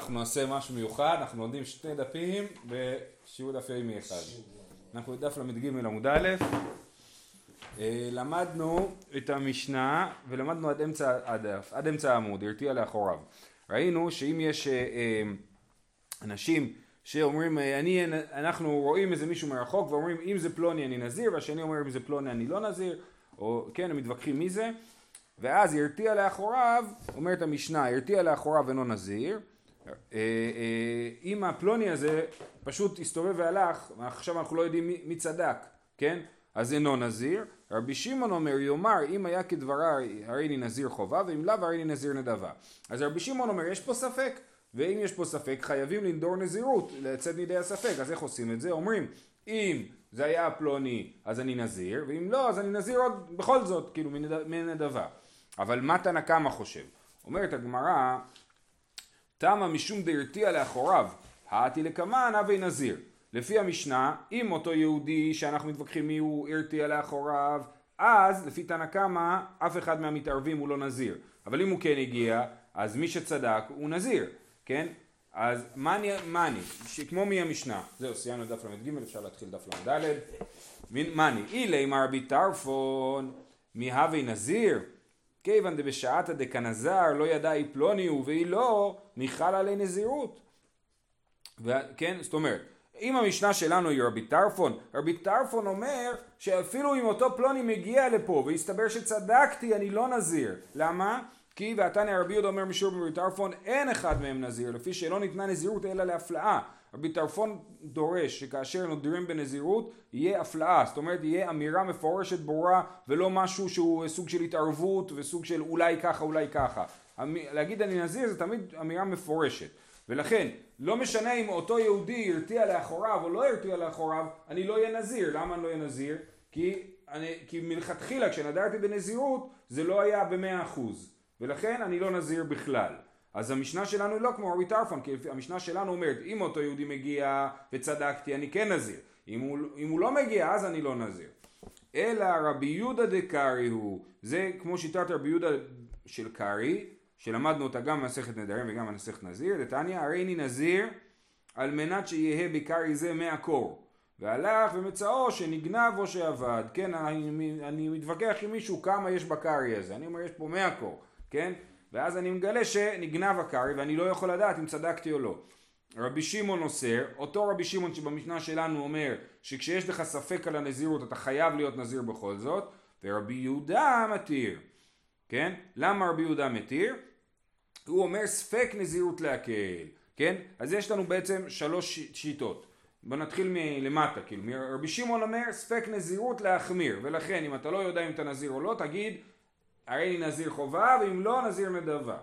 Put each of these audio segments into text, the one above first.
אנחנו נעשה משהו מיוחד, אנחנו לומדים שני דפים בשיעור דף יומי אחד. אנחנו בדף ל"ג עמוד א', אה, למדנו את המשנה ולמדנו עד אמצע הדף, עד אמצע העמוד, הרתיע לאחוריו. ראינו שאם יש אה, אה, אנשים שאומרים, אני, אנחנו רואים איזה מישהו מרחוק ואומרים אם זה פלוני אני נזיר והשני אומר אם זה פלוני אני לא נזיר, או כן, הם מתווכחים מי זה, ואז הרתיע לאחוריו, אומרת המשנה, הרתיע לאחוריו אינו נזיר, אם הפלוני הזה פשוט הסתובב והלך, עכשיו אנחנו לא יודעים מי, צדק, כן? אז אינו נזיר. רבי שמעון אומר, יאמר אם היה כדברה הרי לי נזיר חובה, ואם לאו הרי לי נזיר נדבה. אז רבי שמעון אומר, יש פה ספק, ואם יש פה ספק חייבים לנדור נזירות, לצאת מידי הספק, אז איך עושים את זה? אומרים, אם זה היה פלוני אז אני נזיר, ואם לא אז אני נזיר עוד בכל זאת, כאילו מנדבה. אבל מה תנא קמא חושב? אומרת הגמרא, תמה משום דהרתיע לאחוריו, האתי לקמן הווי נזיר. לפי המשנה, אם אותו יהודי שאנחנו מתווכחים מי הוא הרתיע לאחוריו, אז לפי תנא קמא אף אחד מהמתערבים הוא לא נזיר. אבל אם הוא כן הגיע, אז מי שצדק הוא נזיר, כן? אז מה אני, כמו מי המשנה, זהו סיימנו דף ל"ג, אפשר להתחיל דף ל"ד, מאני, אילי מר בי טרפון, מי הווי נזיר, כיוון דבשעתא דקנזר לא ידע פלוני הוא והיא לא, מיכל עלי נזירות. כן, זאת אומרת, אם המשנה שלנו היא רבי טרפון, רבי טרפון אומר שאפילו אם אותו פלוני מגיע לפה והסתבר שצדקתי אני לא נזיר. למה? כי ועתניא רבי יהודה אומר משור רבי טרפון אין אחד מהם נזיר לפי שלא ניתנה נזירות אלא להפלאה רבי טרפון דורש שכאשר נודרים בנזירות יהיה הפלאה, זאת אומרת יהיה אמירה מפורשת ברורה ולא משהו שהוא סוג של התערבות וסוג של אולי ככה אולי ככה. להגיד אני נזיר זה תמיד אמירה מפורשת ולכן לא משנה אם אותו יהודי הרתיע לאחוריו או לא הרתיע לאחוריו אני לא אהיה נזיר, למה אני לא אהיה נזיר? כי, אני, כי מלכתחילה כשנדרתי בנזירות זה לא היה במאה אחוז ולכן אני לא נזיר בכלל אז המשנה שלנו לא כמו רבי טרפון, כי המשנה שלנו אומרת, אם אותו יהודי מגיע וצדקתי, אני כן נזיר. אם הוא, אם הוא לא מגיע, אז אני לא נזיר. אלא רבי יהודה דקארי הוא, זה כמו שיטת רבי יהודה של קארי, שלמדנו אותה גם במסכת נדרים וגם במסכת נזיר, דתניא, הרי אני נזיר על מנת שיהא בקארי זה מהקור. והלך ומצאו שנגנב או שעבד, כן, אני, אני מתווכח עם מישהו כמה יש בקארי הזה, אני אומר יש פה מאה קור, כן, ואז אני מגלה שנגנב הקרעי ואני לא יכול לדעת אם צדקתי או לא. רבי שמעון אוסר, אותו רבי שמעון שבמשנה שלנו אומר שכשיש לך ספק על הנזירות אתה חייב להיות נזיר בכל זאת, ורבי יהודה מתיר, כן? למה רבי יהודה מתיר? הוא אומר ספק נזירות להקל, כן? אז יש לנו בעצם שלוש שיטות. בוא נתחיל מלמטה, כאילו, רבי שמעון אומר ספק נזירות להחמיר, ולכן אם אתה לא יודע אם אתה נזיר או לא, תגיד הרי אני נזיר חובה ואם לא נזיר נדבה.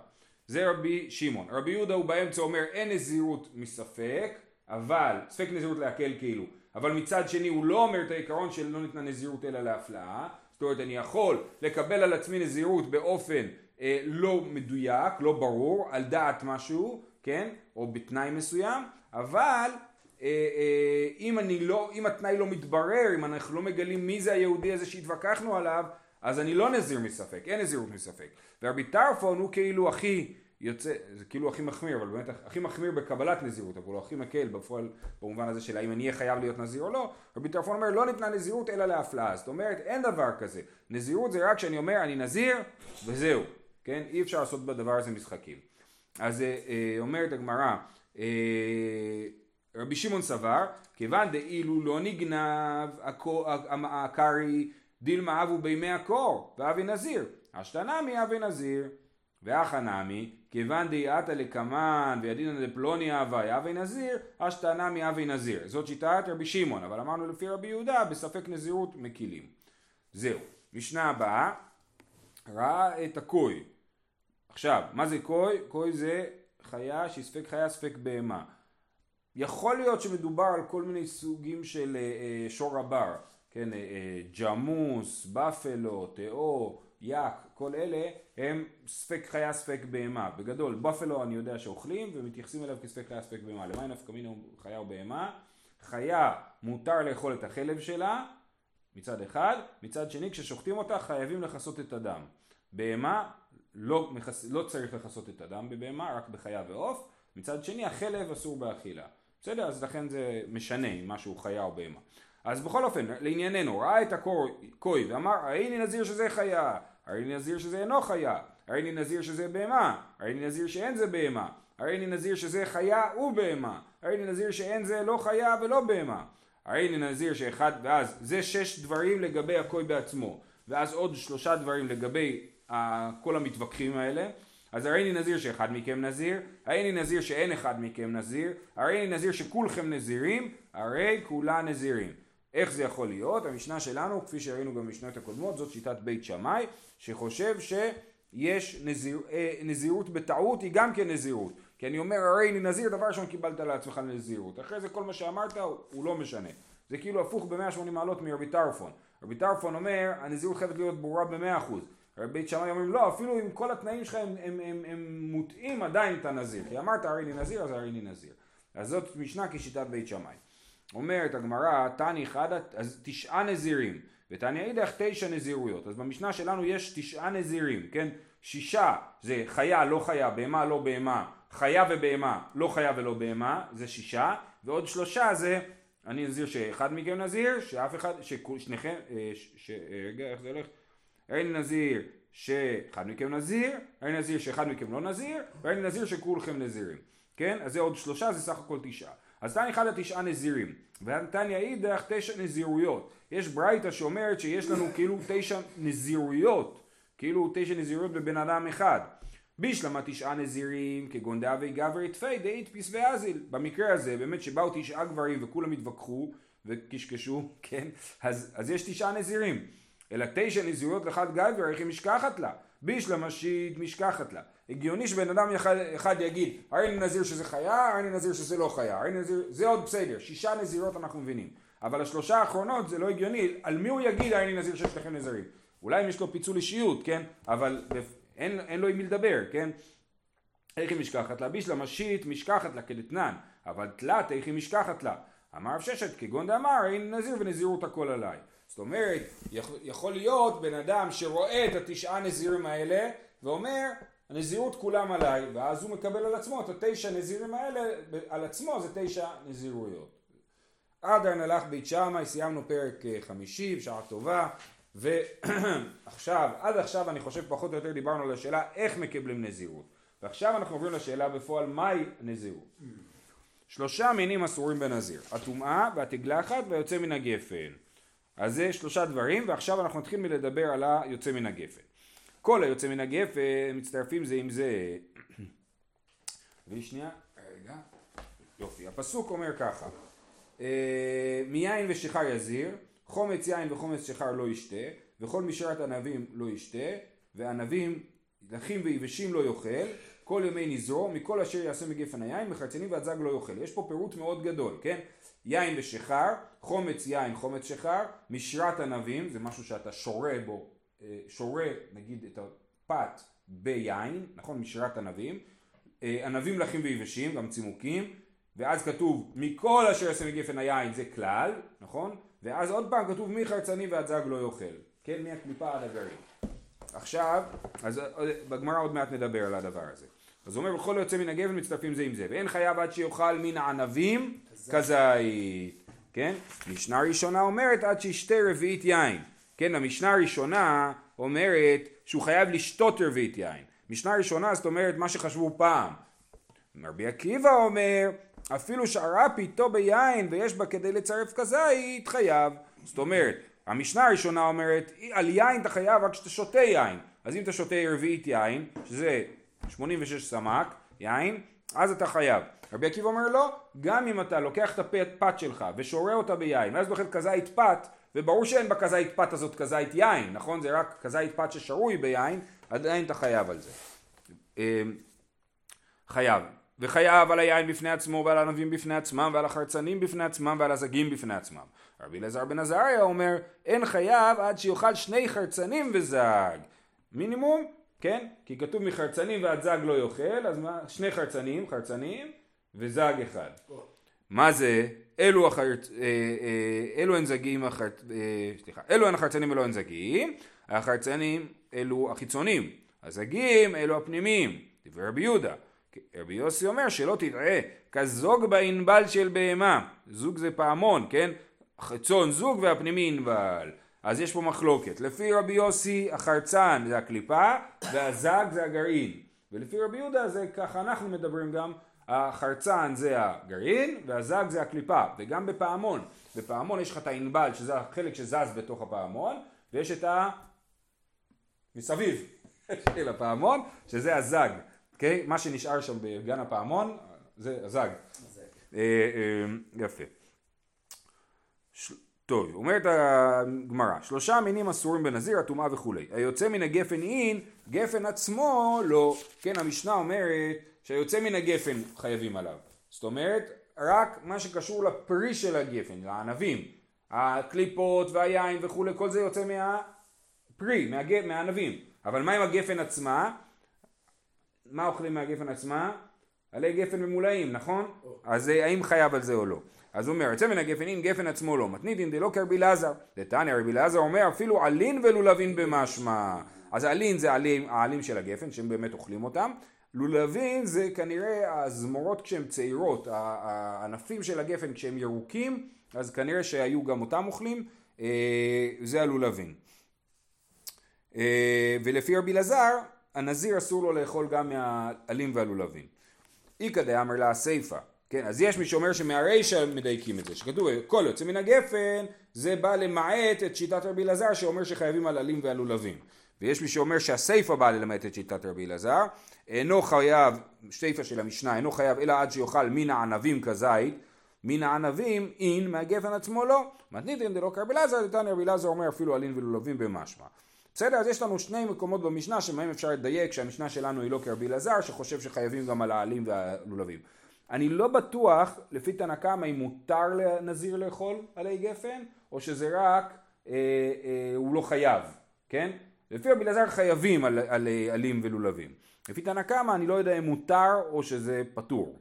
זה רבי שמעון. רבי יהודה הוא באמצע אומר אין נזירות מספק, אבל, ספק נזירות להקל כאילו, אבל מצד שני הוא לא אומר את העיקרון של לא ניתנה נזירות אלא להפלאה, זאת אומרת אני יכול לקבל על עצמי נזירות באופן אה, לא מדויק, לא ברור, על דעת משהו, כן, או בתנאי מסוים, אבל אה, אה, אם, לא, אם התנאי לא מתברר, אם אנחנו לא מגלים מי זה היהודי הזה שהתווכחנו עליו, אז אני לא נזיר מספק, אין נזירות מספק. ורבי טרפון הוא כאילו הכי יוצא, זה כאילו הכי מחמיר, אבל באמת הכי מחמיר בקבלת נזירות, אבל הוא הכי מקל בפועל במובן הזה של האם אני אהיה חייב להיות נזיר או לא. רבי טרפון אומר לא ניתנה נזירות אלא להפלאה, זאת אומרת אין דבר כזה. נזירות זה רק כשאני אומר אני נזיר וזהו, כן? אי אפשר לעשות בדבר הזה משחקים. אז אה, אה אומרת הגמרא, אה, רבי שמעון סבר, כיוון דאילו לא נגנב הקרי דילמה אבו בימי הקור, ואבי נזיר. אשתנמי אבי נזיר. ואחא נמי, כיוון דהיעתא לקמן וידינא דפלוני אבי אבי נזיר, אשתנמי אבי נזיר. זאת שיטת רבי שמעון, אבל אמרנו לפי רבי יהודה, בספק נזירות מקילים. זהו. משנה הבאה, ראה את הקוי. עכשיו, מה זה קוי? קוי זה חיה שהיא ספק חיה ספק בהמה. יכול להיות שמדובר על כל מיני סוגים של אה, אה, שור הבר. כן, אה, אה, ג'מוס, בפלו, תאו, יק, כל אלה הם ספק חיה ספק בהמה. בגדול, בפלו אני יודע שאוכלים ומתייחסים אליו כספק חיה ספק בהמה. למה נפקא מינו חיה או בהמה? חיה מותר לאכול את החלב שלה מצד אחד, מצד שני כששוחטים אותה חייבים לכסות את הדם. בהמה לא, מכס, לא צריך לכסות את הדם בבהמה, רק בחיה ועוף, מצד שני החלב אסור באכילה. בסדר? אז לכן זה משנה אם משהו חיה או בהמה. אז בכל אופן, לענייננו, ראה את הכוי ואמר, הרי לי נזיר שזה חיה, הרי לי נזיר שזה אינו חיה, הרי לי נזיר שזה בהמה, הרי לי נזיר שאין זה בהמה, הרי לי נזיר שזה חיה ובהמה, הרי לי נזיר שאין זה לא חיה ולא בהמה, הרי לי נזיר שאחד, ואז זה שש דברים לגבי הכוי בעצמו, ואז עוד שלושה דברים לגבי uh, כל המתווכחים האלה, אז הרי לי נזיר שאחד מכם נזיר, הרי לי נזיר שאין אחד מכם נזיר, הרי לי נזיר שכולכם נזירים, הרי כולה נזירים. איך זה יכול להיות? המשנה שלנו, כפי שראינו במשנות הקודמות, זאת שיטת בית שמאי, שחושב שיש נזיר, אה, נזירות בטעות, היא גם כן נזירות. כי אני אומר, הרי אני נזיר, דבר ראשון קיבלת לעצמך נזירות. אחרי זה כל מה שאמרת הוא, הוא לא משנה. זה כאילו הפוך ב-180 מעלות מרבי טרפון. רבי טרפון אומר, הנזירות חייבת להיות ברורה ב-100%. רבי בית שמאי אומרים, לא, אפילו אם כל התנאים שלך הם, הם, הם, הם מוטעים, עדיין אתה נזיר. כי אמרת, הרי אני נזיר, אז הרי אני נזיר. אז זאת משנה כשיטת בית שמאי. אומרת הגמרא, תני אחד, אז תשעה נזירים, ותניא אידך תשע נזירויות. אז במשנה שלנו יש תשעה נזירים, כן? שישה זה חיה לא חיה, בהמה לא בהמה, חיה ובהמה, לא חיה ולא בהמה, זה שישה, ועוד שלושה זה, אני נזיר שאחד מכם נזיר, שאף אחד, ששניכם, אה, ש, רגע איך זה הולך? אין נזיר שאחד מכם נזיר, אין נזיר שאחד מכם לא נזיר, ואין נזיר שכולכם נזירים, כן? אז זה עוד שלושה, זה סך הכל תשעה. אז תניא אחד התשעה נזירים, ותניא אידך תשע נזירויות. יש ברייתא שאומרת שיש לנו כאילו תשע נזירויות, כאילו תשע נזירויות בבן אדם אחד. בישלמה תשעה נזירים כגון דאבי גברי תפי דאית פיס ואזיל. במקרה הזה באמת שבאו תשעה גברים וכולם התווכחו וקשקשו, כן? אז, אז יש תשעה נזירים. אלא תשע נזירויות לחד גבר איך היא משכחת לה. בישלמה שיט משכחת לה. הגיוני שבן אדם אחד, אחד יגיד, הרי נזיר שזה חיה, הרי נזיר שזה לא חיה, הרי נזיר, זה עוד בסדר, שישה נזירות אנחנו מבינים. אבל השלושה האחרונות זה לא הגיוני, על מי הוא יגיד הרי נזיר שיש לכם נזירים? אולי אם יש לו פיצול אישיות, כן? אבל אין, אין לו עם מי לדבר, כן? איך היא משכחת לה? בישלה משית משכחת לה כדתנן, אבל תלת איך היא משכחת לה? אמר רב ששת כגון דאמר הרי נזיר ונזירות הכל עליי. זאת אומרת, יכול להיות בן אדם שרואה את התשעה נזירים האלה ואומר הנזירות כולם עליי, ואז הוא מקבל על עצמו את התשע נזירים האלה, על עצמו זה תשע נזירויות. אדר הלך בית שמאי, סיימנו פרק אה, חמישי, בשעה טובה, ועכשיו, עד עכשיו אני חושב פחות או יותר דיברנו על השאלה איך מקבלים נזירות, ועכשיו אנחנו עוברים לשאלה בפועל מהי נזירות. שלושה מינים אסורים בנזיר, הטומאה והתגלחת והיוצא מן הגפן. אז זה שלושה דברים, ועכשיו אנחנו נתחיל מלדבר על היוצא מן הגפן. כל היוצא מן הגפן מצטרפים זה עם זה. שנייה, רגע, יופי, הפסוק אומר ככה, אה, מיין ושיכר יזיר, חומץ יין וחומץ שיכר לא ישתה, וכל משרת ענבים לא ישתה, וענבים לחים ויבשים לא יאכל, כל ימי נזרו, מכל אשר יעשה מגפן היין, מחרצנים והזג לא יאכל. יש פה פירוט מאוד גדול, כן? יין ושיכר, חומץ יין, חומץ שיכר, משרת ענבים, זה משהו שאתה שורה בו אה, שורה נגיד את הפת ביין, נכון? משרת ענבים, אה, ענבים לחים ויבשים, גם צימוקים, ואז כתוב מכל אשר יעשה מגפן היין זה כלל, נכון? ואז עוד פעם כתוב מי חרצני והזג לא יאכל, כן? מהקליפה עד הגרעין. עכשיו, אז אה, בגמרא עוד מעט נדבר על הדבר הזה. אז הוא אומר בכל יוצא מן הגפן מצטרפים זה עם זה, ואין חייב עד שיאכל מן הענבים כזית, כן? משנה ראשונה אומרת עד שישתה רביעית יין. כן, המשנה הראשונה אומרת שהוא חייב לשתות רביעית יין. משנה ראשונה זאת אומרת מה שחשבו פעם. רבי עקיבא אומר אפילו שערה פיתו ביין ויש בה כדי לצרף כזית חייב. זאת אומרת המשנה הראשונה אומרת על יין אתה חייב רק כשאתה שותה יין. אז אם אתה שותה רביעית יין שזה 86 סמ"ק יין אז אתה חייב. רבי עקיבא אומר לא, גם אם אתה לוקח את הפת שלך ושורה אותה ביין ואז דוחף כזית פת וברור שאין בכזית פת הזאת כזית יין, נכון? זה רק כזית פת ששרוי ביין, עדיין אתה חייב על זה. אמ, חייב. וחייב על היין בפני עצמו ועל הענבים בפני עצמם ועל החרצנים בפני עצמם ועל הזגים בפני עצמם. רבי אלעזר בן עזריה אומר אין חייב עד שיאכל שני חרצנים וזג. מינימום, כן? כי כתוב מחרצנים ועד זג לא יאכל, אז מה? שני חרצנים, חרצנים וזג אחד. מה זה? אלו, החרצ... אה, אה, אלו הן זגים, החרצ... אה, סליחה, אלו הן החרצנים ולא הן זגים, החרצנים אלו החיצונים, הזגים אלו הפנימיים, דברי רבי יהודה, רבי יוסי אומר שלא תטעה, כזוג בענבל של בהמה, זוג זה פעמון, כן? חיצון זוג והפנימי ענבל. אז יש פה מחלוקת. לפי רבי יוסי החרצן זה הקליפה והזג זה הגרעין. ולפי רבי יהודה זה ככה אנחנו מדברים גם, החרצן זה הגרעין והזג זה הקליפה. וגם בפעמון, בפעמון יש לך את הענבל שזה החלק שזז בתוך הפעמון ויש את ה... מסביב של הפעמון שזה הזג. Okay? אוקיי? מה שנשאר שם בגן הפעמון זה הזג. אה, אה, יפה. טוב, אומרת הגמרא, שלושה מינים אסורים בנזיר, הטומאה וכולי. היוצא מן הגפן אין, גפן עצמו לא. כן, המשנה אומרת שהיוצא מן הגפן חייבים עליו. זאת אומרת, רק מה שקשור לפרי של הגפן, לענבים. הקליפות והיין וכולי, כל זה יוצא מהפרי, מהגפ, מהענבים. אבל מה עם הגפן עצמה? מה אוכלים מהגפן עצמה? עלי גפן ממולאים, נכון? אז האם חייב על זה או לא? אז הוא אומר, יוצא מן הגפנין גפן עצמו לא, מתניתין דלא כרבי אלעזר. דתניא רבי אלעזר אומר אפילו עלין ולולבין במשמע. אז עלין זה העלים, העלים של הגפן שהם באמת אוכלים אותם. לולבין זה כנראה הזמורות כשהן צעירות, הענפים של הגפן כשהם ירוקים, אז כנראה שהיו גם אותם אוכלים, אה, זה הלולבין. אה, ולפי רבי אלעזר, הנזיר אסור לו לאכול גם מהעלים והלולבין. איכא דאמר לה סיפא כן, אז יש מי שאומר שמהרישא מדייקים את זה, שכתוב כל יוצא מן הגפן זה בא למעט את שיטת רבי אלעזר שאומר שחייבים על עלים ועל לולבים ויש מי שאומר שהסיפא באה למעט את שיטת רבי אלעזר אינו חייב, סיפא של המשנה, אינו חייב אלא עד שיאכל מן הענבים כזית מן הענבים אין מהגפן עצמו לא. מתניתין דלא כרבי אלעזר דתניא רבי אלעזר אומר אפילו עלים ולולבים במשמע בסדר? אז יש לנו שני מקומות במשנה שבהם אפשר לדייק שהמשנה שלנו היא לא כרבי אלעזר שחושב שחייבים גם על העלים והלולבים אני לא בטוח, לפי תנא קמא, אם מותר לנזיר לאכול עלי גפן, או שזה רק, אה, אה, הוא לא חייב, כן? לפי רבי אלעזר חייבים על, על אה, עלים ולולבים. לפי תנא קמא אני לא יודע אם מותר או שזה פטור.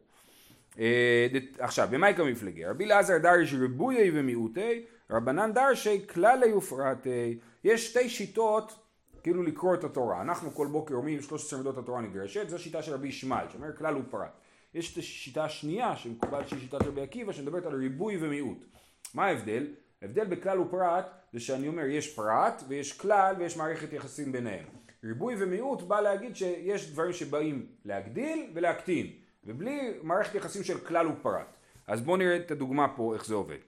אה, עכשיו, במאי כמפלגי? רבי אלעזר דריש ריבויי ומיעוטי, רבנן דרשי כללי ופרטי. יש שתי שיטות כאילו לקרוא את התורה. אנחנו כל בוקר אומרים 13 מידות התורה נדרשת, זו שיטה של רבי ישמעאל, שאומר כלל ופרט. יש את השיטה השנייה שמקובלת שהיא שיטת רבי עקיבא שמדברת על ריבוי ומיעוט. מה ההבדל? ההבדל בכלל ופרט זה שאני אומר יש פרט ויש כלל ויש מערכת יחסים ביניהם. ריבוי ומיעוט בא להגיד שיש דברים שבאים להגדיל ולהקטין ובלי מערכת יחסים של כלל ופרט. אז בואו נראה את הדוגמה פה איך זה עובד.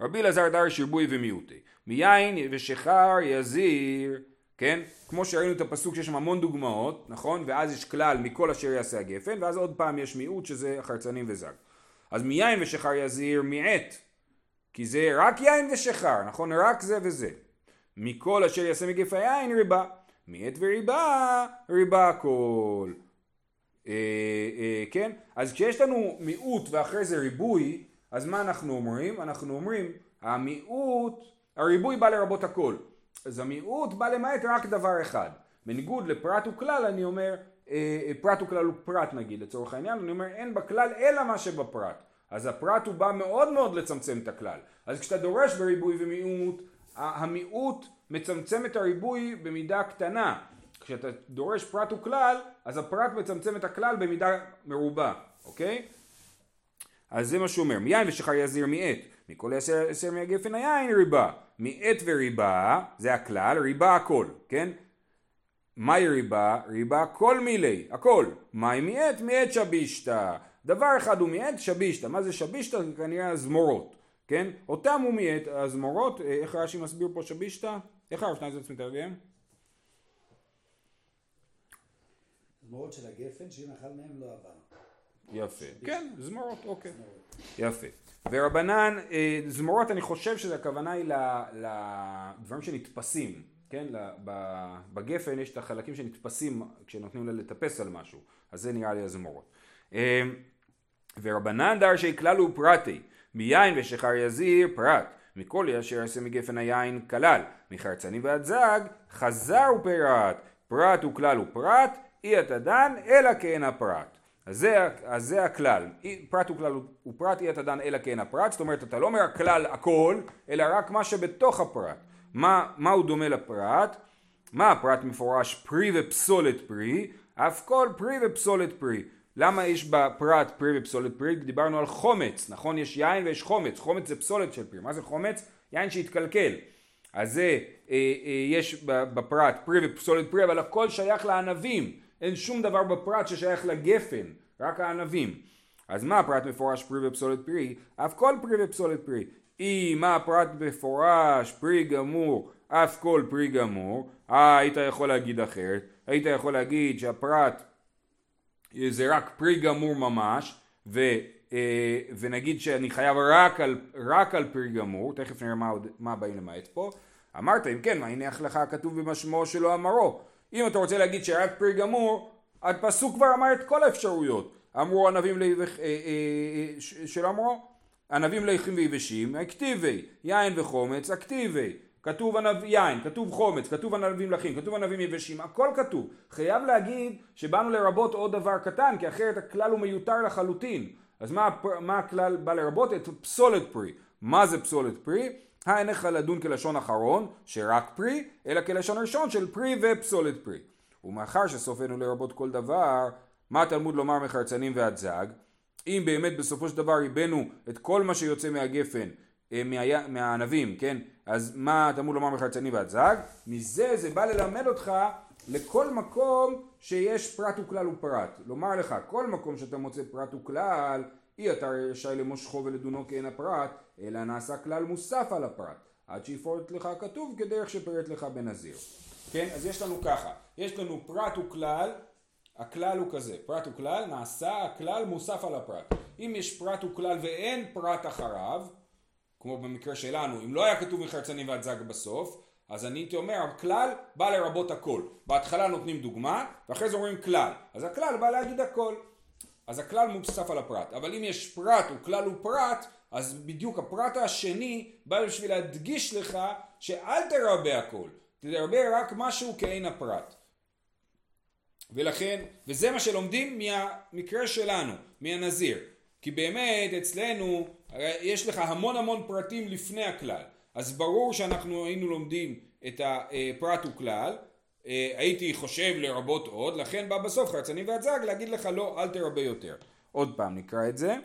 רבי אלעזר דרש ריבוי ומיעוטי מיין ושחר יזיר כן? כמו שראינו את הפסוק שיש שם המון דוגמאות, נכון? ואז יש כלל מכל אשר יעשה הגפן, ואז עוד פעם יש מיעוט שזה חרצנים וזג. אז מיין ושחר יזהיר מעט, כי זה רק יין ושחר, נכון? רק זה וזה. מכל אשר יעשה מגף היין ריבה. מעט וריבה, ריבה הכל. אה, אה, כן? אז כשיש לנו מיעוט ואחרי זה ריבוי, אז מה אנחנו אומרים? אנחנו אומרים, המיעוט, הריבוי בא לרבות הכל. אז המיעוט בא למעט רק דבר אחד. בניגוד לפרט וכלל אני אומר, אה, אה, פרט וכלל ופרט נגיד לצורך העניין, אני אומר אין בכלל אלא מה שבפרט. אז הפרט הוא בא מאוד מאוד לצמצם את הכלל. אז כשאתה דורש בריבוי ומיעוט, המיעוט מצמצם את הריבוי במידה קטנה. כשאתה דורש פרט וכלל, אז הפרט מצמצם את הכלל במידה מרובה, אוקיי? אז זה מה שהוא אומר, מיין ושחר יזיר מעט, מכל עשר מהגפן היין ריבה. מעט וריבה, זה הכלל, ריבה הכל, כן? מהי ריבה? ריבה כל מילי, הכל. מהי מעט? מעט שבישתא. דבר אחד הוא מעט שבישתא. מה זה שבישתא? זה כנראה הזמורות, כן? אותם הוא מעט, הזמורות, אה, איך רש"י מסביר פה שבישתא? איך הרב שנייזרץ מתרגם? זמורות של הגפן, שאם אכל מהם לא עבר. יפה. כן, זמורות, אוקיי. יפה. ורבנן, אה, זמורות אני חושב שהכוונה היא לדברים שנתפסים, כן? בגפן יש את החלקים שנתפסים כשנותנים לה לטפס על משהו, אז זה נראה לי הזמורות. אה, ורבנן דרשי כלל הוא פרטי, מיין ושחר יזיר פרט, מכל אשר יעשה מגפן היין כלל, מחרצני ועד זג חזר ופרט, פרט וכלל ופרט, אי אתה דן אלא כן הפרט. אז זה, אז זה הכלל, פרט הוא כלל הוא פרט אי אתה דן אלא כן הפרט, זאת אומרת אתה לא אומר הכלל הכל, אלא רק מה שבתוך הפרט. מה, מה הוא דומה לפרט? מה הפרט מפורש פרי ופסולת פרי? אף כל פרי ופסולת פרי. למה יש בפרט פרי ופסולת פרי? דיברנו על חומץ, נכון? יש יין ויש חומץ, חומץ זה פסולת של פרי. מה זה חומץ? יין שהתקלקל. אז זה, אה, אה, יש בפרט פרי ופסולת פרי, אבל הכל שייך לענבים. אין שום דבר בפרט ששייך לגפן, רק הענבים. אז מה הפרט מפורש פרי ופסולת פרי? אף כל פרי ופסולת פרי. אם מה הפרט מפורש פרי גמור, אף כל פרי גמור, אה, היית יכול להגיד אחרת. היית יכול להגיד שהפרט זה רק פרי גמור ממש, ו, אה, ונגיד שאני חייב רק על, רק על פרי גמור, תכף נראה מה, מה באים למעט פה. אמרת אם כן, מה הניח לך הכתוב במשמעו שלא אמרו. אם אתה רוצה להגיד שרק פרי גמור, הפסוק כבר אמר את כל האפשרויות. אמרו ענבים אה, אה, של אמרו, ענבים לחים ויבשים, אקטיבי, יין וחומץ, אקטיבי. כתוב ענב יין, כתוב חומץ, כתוב ענבים לחים, כתוב ענבים יבשים, הכל כתוב. חייב להגיד שבאנו לרבות עוד דבר קטן, כי אחרת הכלל הוא מיותר לחלוטין. אז מה, מה הכלל בא לרבות? את פסולת פרי. מה זה פסולת פרי? האינך לדון כלשון אחרון, שרק פרי, אלא כלשון ראשון של פרי ופסולת פרי. ומאחר שסופנו לרבות כל דבר, מה התלמוד לומר מחרצנים ועד זג? אם באמת בסופו של דבר ריבנו את כל מה שיוצא מהגפן, אה, מה, מהענבים, כן? אז מה התלמוד לומר מחרצנים ועד זג? מזה זה בא ללמד אותך לכל מקום שיש פרט וכלל ופרט. לומר לך, כל מקום שאתה מוצא פרט וכלל, אי אתה רשאי למושכו ולדונו כאין הפרט, אלא נעשה כלל מוסף על הפרט. עד שיפורט לך כתוב כדרך שפירט לך בנזיר. כן? אז יש לנו ככה, יש לנו פרט וכלל, הכלל הוא כזה, פרט וכלל, נעשה הכלל מוסף על הפרט. אם יש פרט וכלל ואין פרט אחריו, כמו במקרה שלנו, אם לא היה כתוב מחרצנים ועד זג בסוף, אז אני הייתי אומר, הכלל בא לרבות הכל. בהתחלה נותנים דוגמה, ואחרי זה אומרים כלל. אז הכלל בא להגיד הכל. אז הכלל מוסף על הפרט. אבל אם יש פרט וכלל ופרט, אז בדיוק הפרט השני בא בשביל להדגיש לך שאל תרבה הכל. תרבה רק משהו כעין הפרט. ולכן, וזה מה שלומדים מהמקרה שלנו, מהנזיר. כי באמת אצלנו יש לך המון המון פרטים לפני הכלל. אז ברור שאנחנו היינו לומדים את הפרט וכלל, הייתי חושב לרבות עוד, לכן בא בסוף חרצנים והצג להגיד לך לא, אל תרבה יותר. עוד פעם נקרא את זה.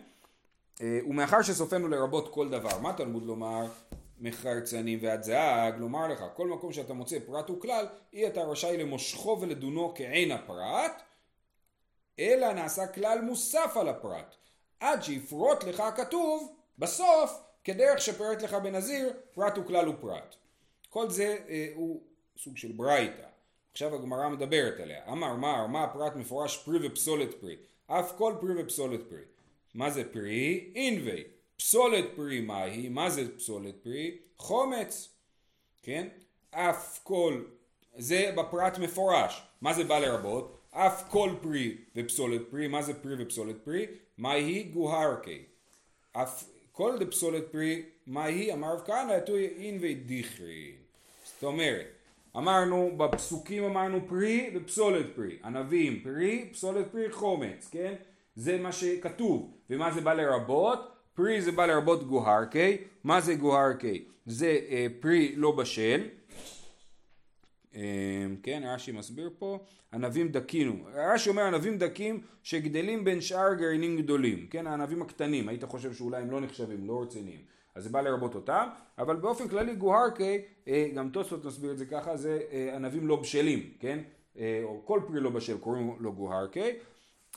ומאחר שסופנו לרבות כל דבר, מה תלמוד לומר? מחרצנים ועד זהג, לומר לך, כל מקום שאתה מוצא פרט וכלל, אי אתה רשאי למושכו ולדונו כעין הפרט, אלא נעשה כלל מוסף על הפרט. עד שיפרוט לך הכתוב בסוף כדרך שפרט לך בנזיר פרט וכלל ופרט. כל זה אה, הוא סוג של ברייתא. עכשיו הגמרא מדברת עליה. אמר מר מה הפרט מפורש פרי ופסולת פרי. אף כל פרי ופסולת פרי. מה זה פרי? אינווי. פסולת פרי מהי? מה זה פסולת פרי? חומץ. כן? אף כל, זה בפרט מפורש. מה זה בא לרבות? אף כל פרי ופסולת פרי, מה זה פרי ופסולת פרי? מהי גוהרקי. אף כל דפסולת פרי, מהי אמר רב כהנא יתוי אין ודיכרי. זאת אומרת, אמרנו בפסוקים אמרנו פרי ופסולת פרי, ענבים פרי, פסולת פרי חומץ, כן? זה מה שכתוב, ומה זה בא לרבות? פרי זה בא לרבות גוהרקי, מה זה גוהרקי? זה אה, פרי לא בשל, אמ, כן, רש"י מסביר פה, ענבים דקינו. רש"י אומר ענבים דקים שגדלים בין שאר גרעינים גדולים, כן, הענבים הקטנים, היית חושב שאולי הם לא נחשבים, לא רציניים. אז זה בא לרבות אותם, אבל באופן כללי גוהרקי, אה, גם תוספות מסביר את זה ככה, זה אה, ענבים לא בשלים, כן? אה, או כל פרי לא בשל קוראים לו גוהרקי.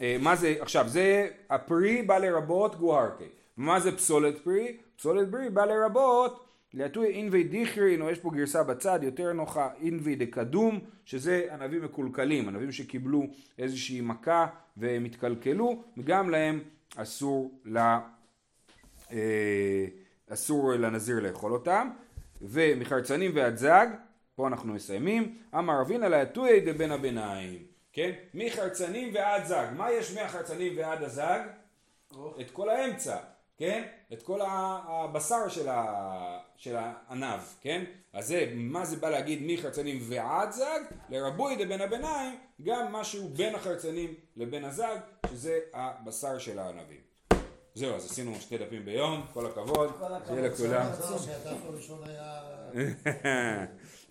מה זה, עכשיו זה, הפרי בא לרבות גוהרקי. מה זה פסולת פרי? פסולת פרי בא לרבות להטוי אינווי דיכרין, או יש פה גרסה בצד יותר נוחה, אינווי דקדום, שזה ענבים מקולקלים, ענבים שקיבלו איזושהי מכה והם התקלקלו, וגם להם אסור, לה, אה, אסור לנזיר לאכול אותם. ומחרצנים ועד זג, פה אנחנו מסיימים, אמר רבינה להטוי דבין הביניים, כן? מחרצנים ועד זג, מה יש מהחרצנים ועד הזג? את כל האמצע. כן? את כל הבשר של, ה, של הענב, כן? אז זה, מה זה בא להגיד מחרצנים ועד זג? לרבוי דבין הביניים, גם משהו בין החרצנים לבין הזג, שזה הבשר של הענבים. זהו, אז עשינו שתי דפים ביום, כל הכבוד, שיהיה לכולם.